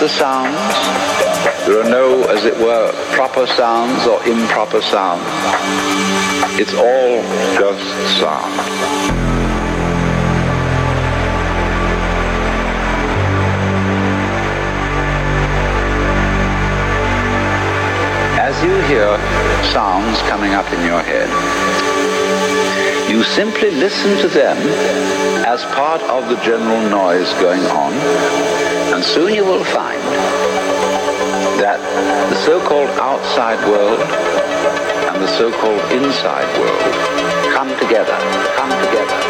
The sounds. There are no, as it were, proper sounds or improper sounds. It's all just sound. As you hear sounds coming up in your head, you simply listen to them as part of the general noise going on, and soon you will find that the so-called outside world and the so-called inside world come together, come together,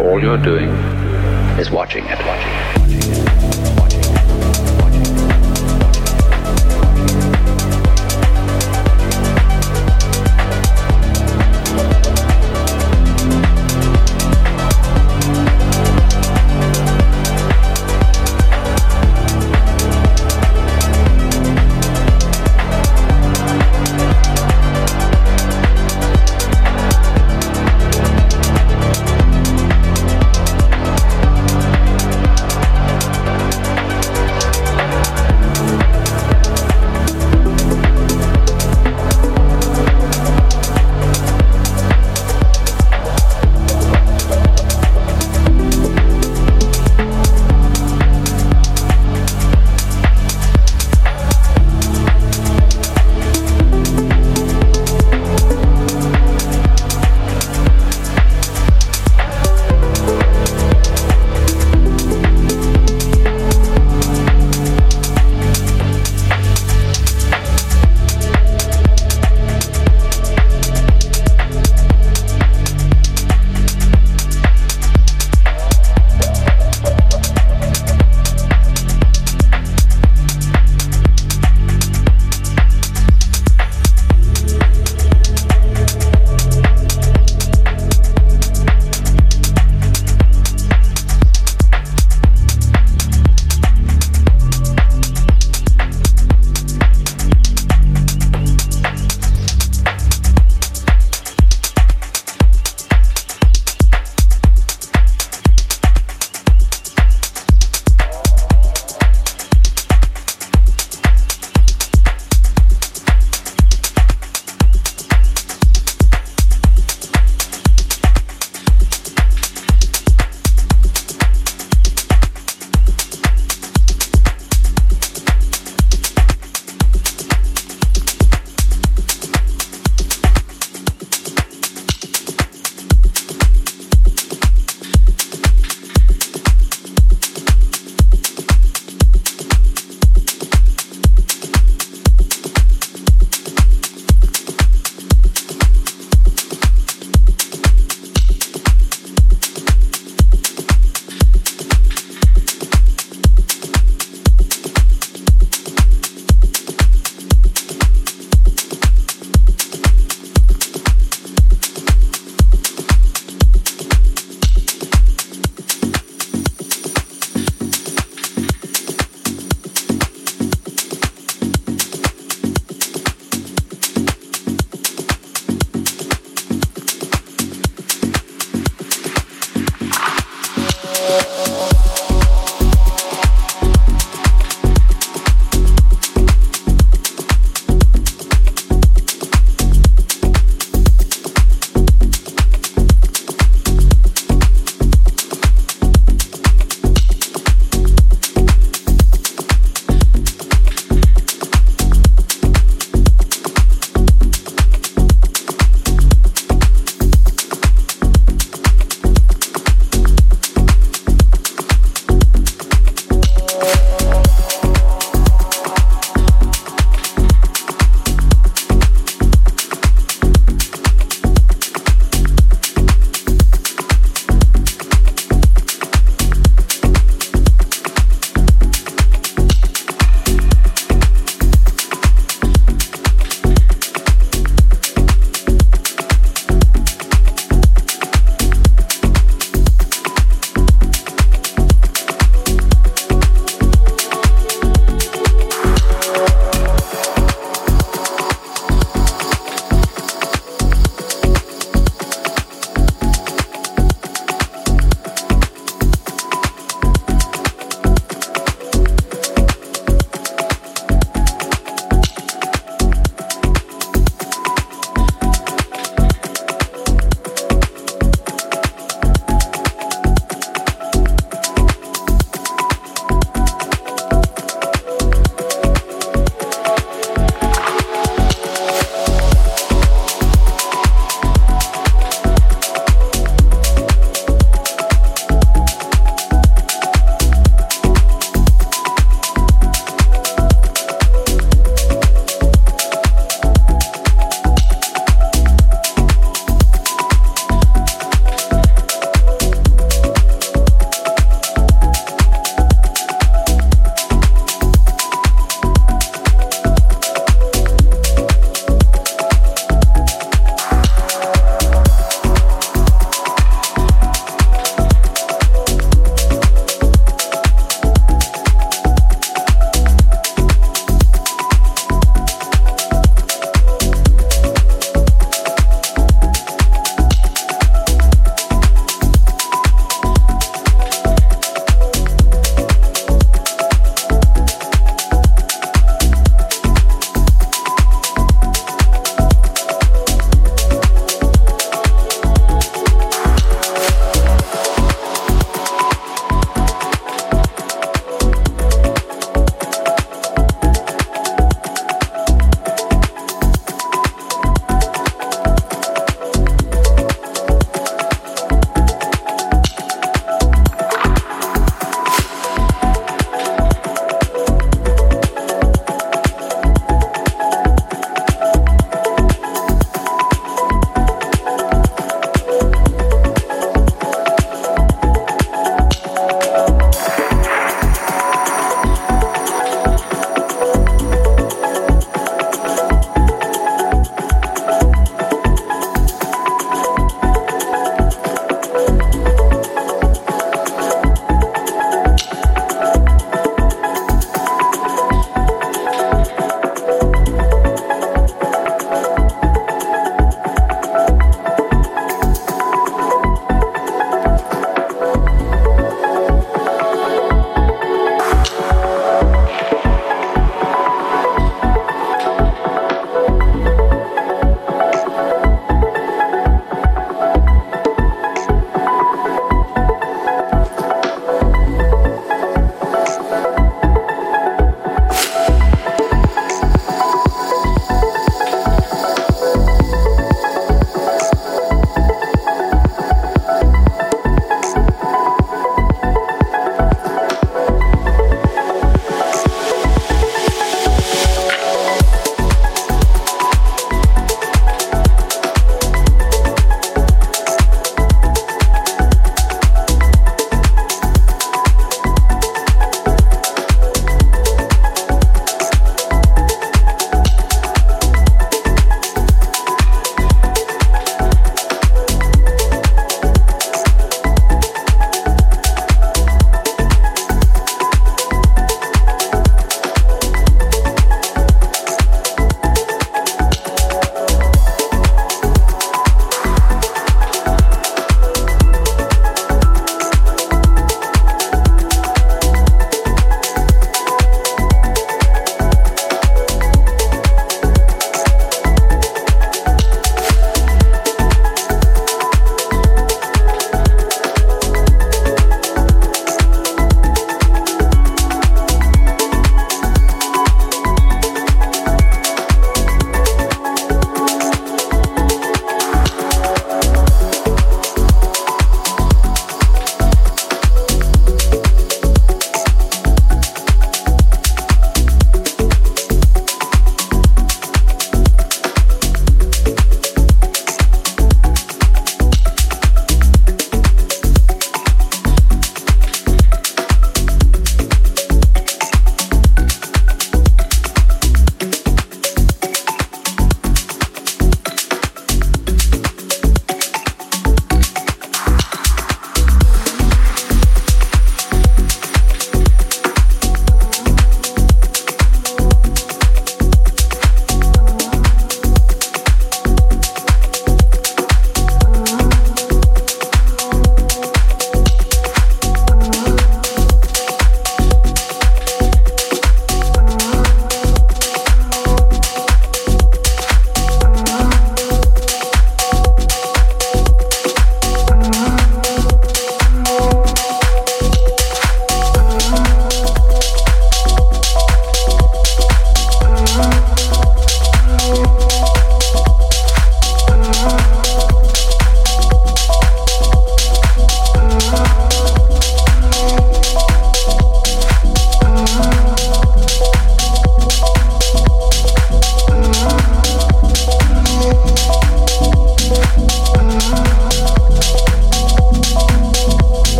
All you're doing is watching it, watching it, watching it,